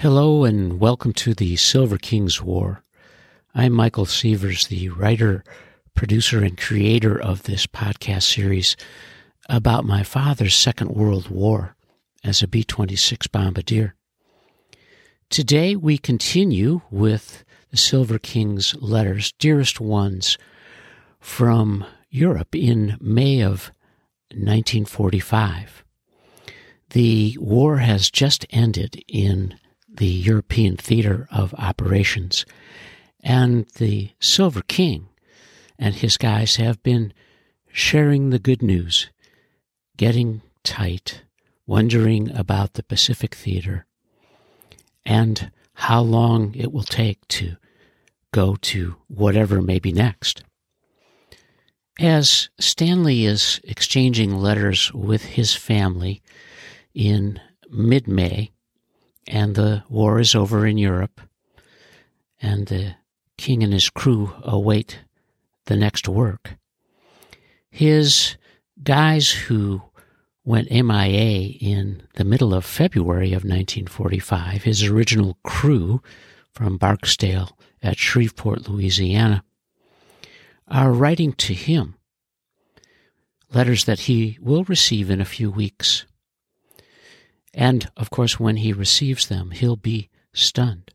Hello and welcome to the Silver Kings War. I'm Michael Sievers, the writer, producer, and creator of this podcast series about my father's Second World War as a B 26 bombardier. Today we continue with the Silver King's letters, dearest ones, from Europe in May of 1945. The war has just ended in the European theater of operations. And the Silver King and his guys have been sharing the good news, getting tight, wondering about the Pacific theater, and how long it will take to go to whatever may be next. As Stanley is exchanging letters with his family in mid May, and the war is over in Europe, and the king and his crew await the next work. His guys who went MIA in the middle of February of 1945, his original crew from Barksdale at Shreveport, Louisiana, are writing to him letters that he will receive in a few weeks. And, of course, when he receives them, he'll be stunned.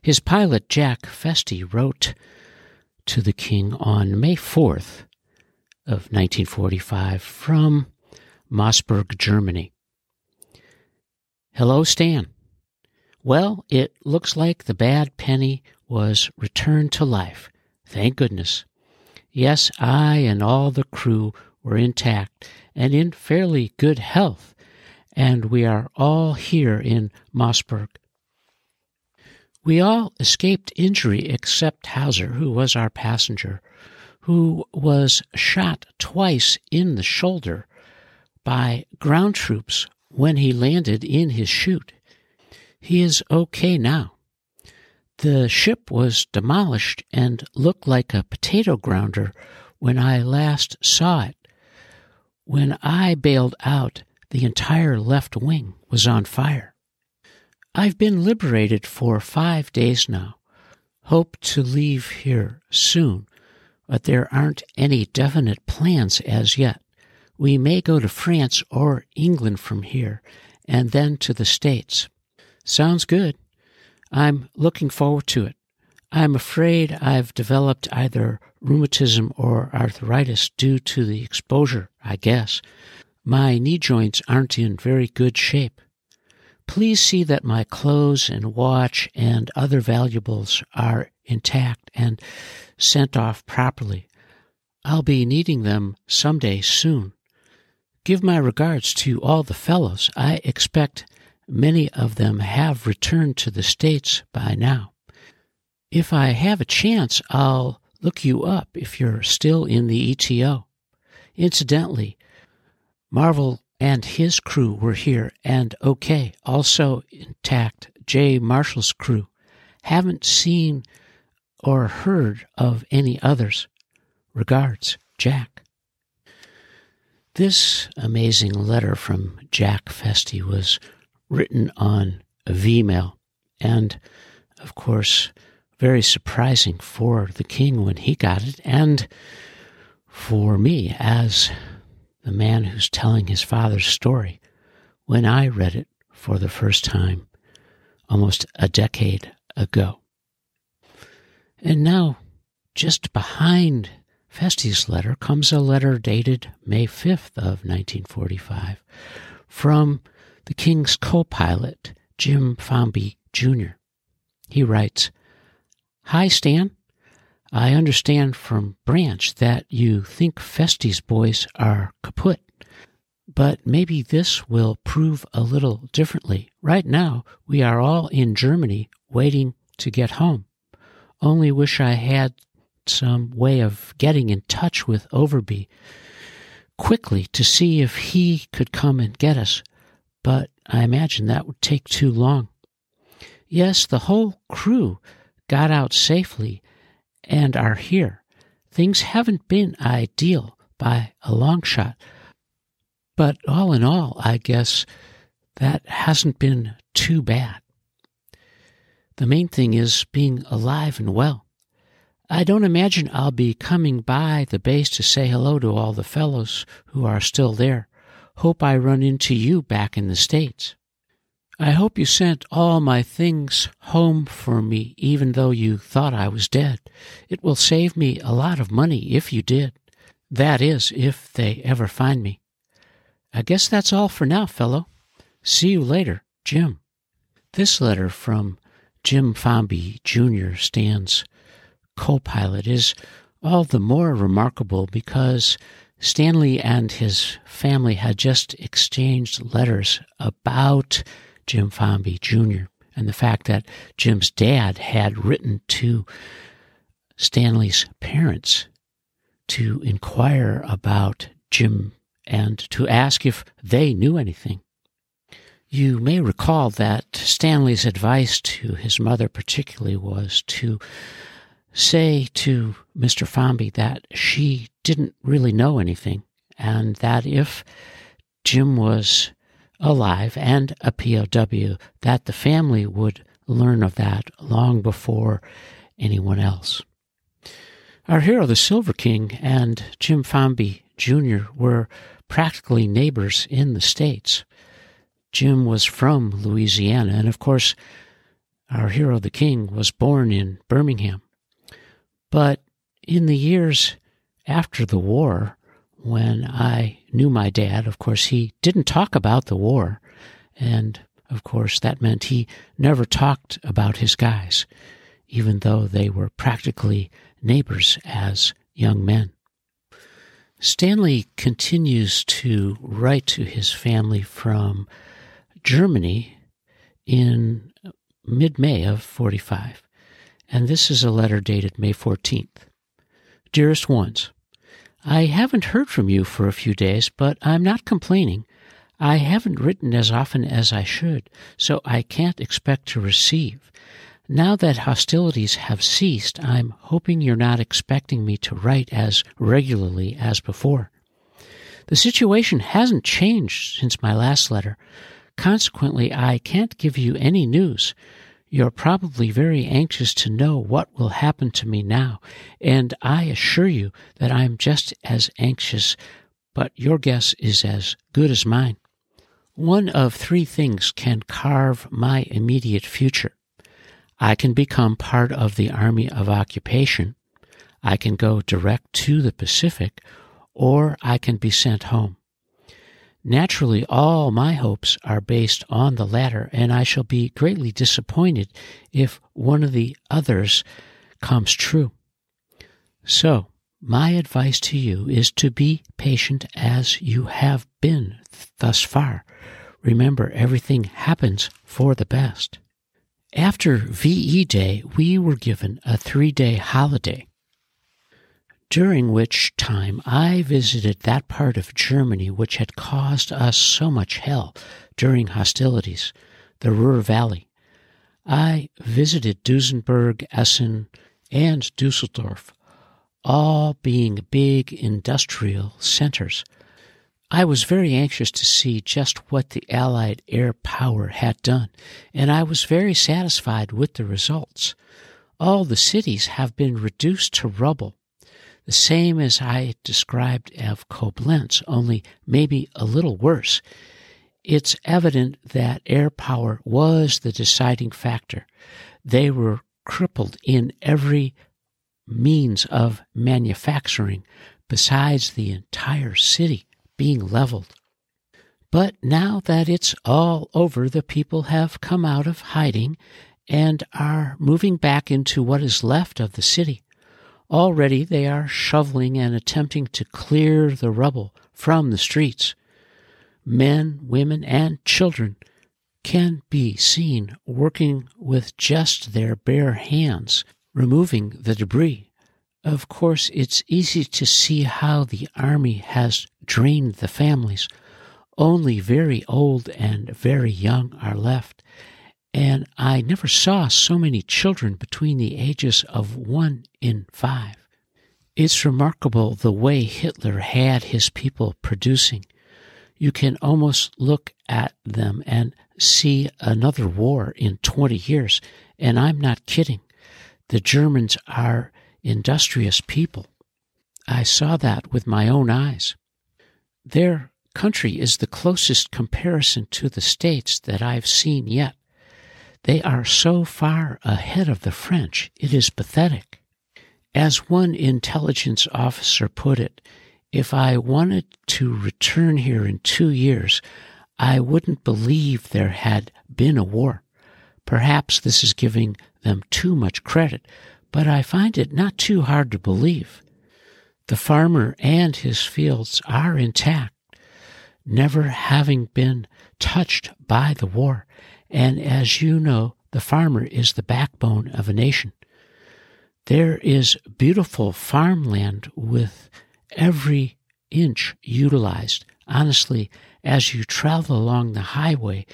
His pilot, Jack Festi, wrote to the king on May 4th of 1945 from Moosburg, Germany. Hello, Stan. Well, it looks like the bad penny was returned to life. Thank goodness. Yes, I and all the crew were intact and in fairly good health and we are all here in Moosburg. We all escaped injury except Hauser, who was our passenger, who was shot twice in the shoulder by ground troops when he landed in his chute. He is okay now. The ship was demolished and looked like a potato grounder when I last saw it. When I bailed out, the entire left wing was on fire. I've been liberated for five days now. Hope to leave here soon, but there aren't any definite plans as yet. We may go to France or England from here, and then to the States. Sounds good. I'm looking forward to it. I'm afraid I've developed either rheumatism or arthritis due to the exposure, I guess. My knee joints aren't in very good shape. Please see that my clothes and watch and other valuables are intact and sent off properly. I'll be needing them someday soon. Give my regards to all the fellows. I expect many of them have returned to the States by now. If I have a chance, I'll look you up if you're still in the ETO. Incidentally, Marvel and his crew were here and okay, also intact. Jay Marshall's crew. Haven't seen or heard of any others. Regards, Jack. This amazing letter from Jack Festi was written on V-mail and, of course, very surprising for the king when he got it and for me as the man who's telling his father's story, when I read it for the first time almost a decade ago. And now, just behind Festi's letter comes a letter dated May 5th of 1945 from the King's co-pilot, Jim Fomby Jr. He writes, Hi, Stan. I understand from Branch that you think Festi's boys are kaput, but maybe this will prove a little differently. Right now, we are all in Germany waiting to get home. Only wish I had some way of getting in touch with Overby quickly to see if he could come and get us, but I imagine that would take too long. Yes, the whole crew got out safely and are here. Things haven't been ideal by a long shot. But all in all, I guess that hasn't been too bad. The main thing is being alive and well. I don't imagine I'll be coming by the base to say hello to all the fellows who are still there. Hope I run into you back in the States. I hope you sent all my things home for me, even though you thought I was dead. It will save me a lot of money if you did. That is, if they ever find me. I guess that's all for now, fellow. See you later, Jim. This letter from Jim Fomby Jr., Stan's co pilot, is all the more remarkable because Stanley and his family had just exchanged letters about Jim Fomby Jr. and the fact that Jim's dad had written to Stanley's parents to inquire about Jim and to ask if they knew anything. You may recall that Stanley's advice to his mother, particularly, was to say to Mr. Fomby that she didn't really know anything and that if Jim was alive and a POW, that the family would learn of that long before anyone else. Our hero, the Silver King, and Jim Fomby Jr. were practically neighbors in the States. Jim was from Louisiana, and of course, our hero, the King, was born in Birmingham. But in the years after the war, when I knew my dad, of course, he didn't talk about the war. And of course, that meant he never talked about his guys, even though they were practically neighbors as young men. Stanley continues to write to his family from Germany in mid May of 45. And this is a letter dated May 14th. Dearest ones, I haven't heard from you for a few days, but I'm not complaining. I haven't written as often as I should, so I can't expect to receive. Now that hostilities have ceased, I'm hoping you're not expecting me to write as regularly as before. The situation hasn't changed since my last letter. Consequently, I can't give you any news. You're probably very anxious to know what will happen to me now, and I assure you that I'm just as anxious, but your guess is as good as mine. One of three things can carve my immediate future. I can become part of the Army of Occupation, I can go direct to the Pacific, or I can be sent home. Naturally, all my hopes are based on the latter, and I shall be greatly disappointed if one of the others comes true. So, my advice to you is to be patient as you have been thus far. Remember, everything happens for the best. After VE Day, we were given a three day holiday during which time I visited that part of Germany which had caused us so much hell during hostilities, the Ruhr Valley. I visited Duisburg, Essen, and Dusseldorf, all being big industrial centers. I was very anxious to see just what the Allied air power had done, and I was very satisfied with the results. All the cities have been reduced to rubble the same as I described of Koblenz, only maybe a little worse. It's evident that air power was the deciding factor. They were crippled in every means of manufacturing, besides the entire city being leveled. But now that it's all over, the people have come out of hiding and are moving back into what is left of the city. Already they are shoveling and attempting to clear the rubble from the streets. Men, women, and children can be seen working with just their bare hands, removing the debris. Of course, it's easy to see how the army has drained the families. Only very old and very young are left, and I never saw so many children between the ages of one and five. It's remarkable the way Hitler had his people producing. You can almost look at them and see another war in 20 years, And I'm not kidding. The Germans are industrious people. I saw that with my own eyes. Their country is the closest comparison to the States that I've seen yet. They are so far ahead of the French, it is pathetic. As one intelligence officer put it, if I wanted to return here in two years, I wouldn't believe there had been a war. Perhaps this is giving them too much credit, but I find it not too hard to believe. The farmer and his fields are intact, never having been touched by the war, and as you know, the farmer is the backbone of a nation. There is beautiful farmland with every inch utilized. Honestly, as you travel along the highway,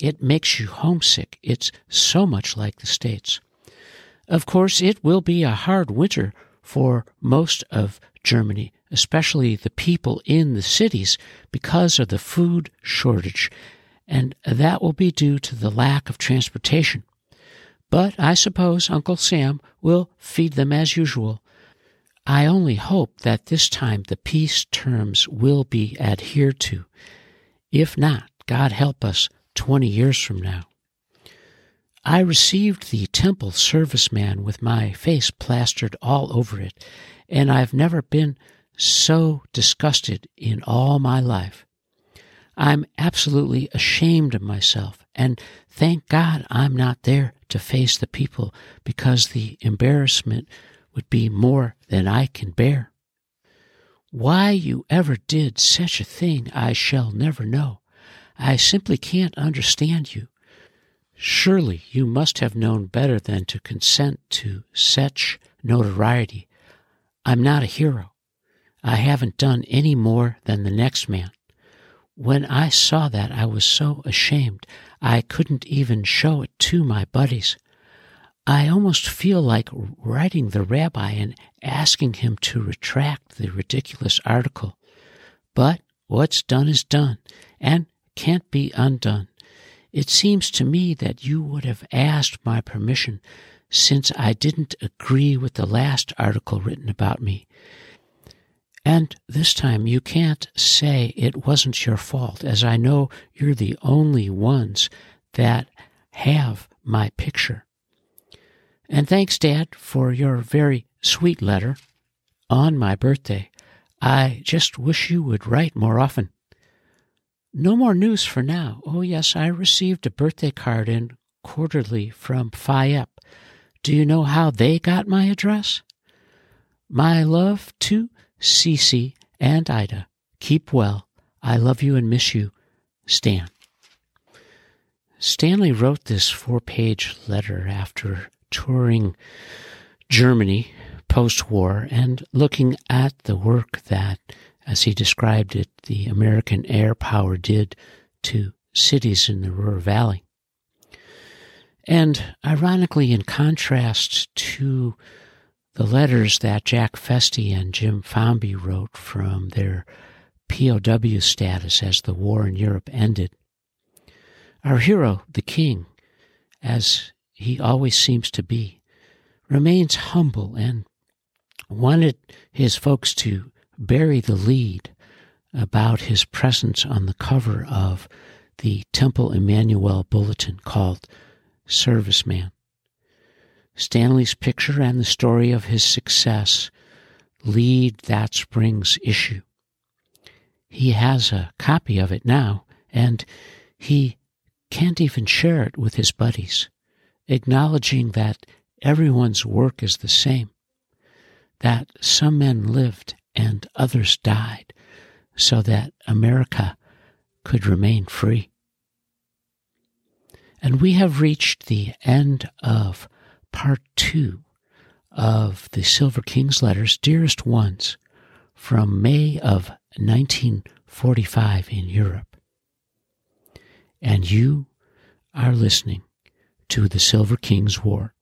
it makes you homesick. It's so much like the States. Of course, it will be a hard winter for most of Germany, especially the people in the cities, because of the food shortage, and that will be due to the lack of transportation. But I suppose Uncle Sam will feed them as usual. I only hope that this time the peace terms will be adhered to. If not, God help us 20 years from now. I received the temple serviceman with my face plastered all over it, and I've never been so disgusted in all my life. I'm absolutely ashamed of myself, and thank God I'm not there to face the people because the embarrassment would be more than I can bear. Why you ever did such a thing, I shall never know. I simply can't understand you. Surely you must have known better than to consent to such notoriety. I'm not a hero. I haven't done any more than the next man. When I saw that, I was so ashamed I couldn't even show it to my buddies. I almost feel like writing the rabbi and asking him to retract the ridiculous article. But what's done is done and can't be undone. It seems to me that you would have asked my permission since I didn't agree with the last article written about me. And this time you can't say it wasn't your fault, as I know you're the only ones that have my picture. And thanks, Dad, for your very sweet letter on my birthday. I just wish you would write more often. No more news for now. Oh, yes, I received a birthday card in quarterly from Phi Ep. Do you know how they got my address? My love to Cece and Ida. Keep well. I love you and miss you. Stan. Stanley wrote this four page letter after touring Germany post war and looking at the work that, as he described it, the American air power did to cities in the Ruhr Valley. And ironically, in contrast to the letters that Jack Festi and Jim Fomby wrote from their POW status as the war in Europe ended, our hero, the king, as he always seems to be, remains humble and wanted his folks to bury the lead about his presence on the cover of the Temple Emmanuel bulletin called Serviceman. Stanley's picture and the story of his success lead that spring's issue. He has a copy of it now, and he can't even share it with his buddies acknowledging that everyone's work is the same, that some men lived and others died so that America could remain free. And we have reached the end of part two of the Silver King's letters, dearest ones, from May of 1945 in Europe. And you are listening to the Silver King's War.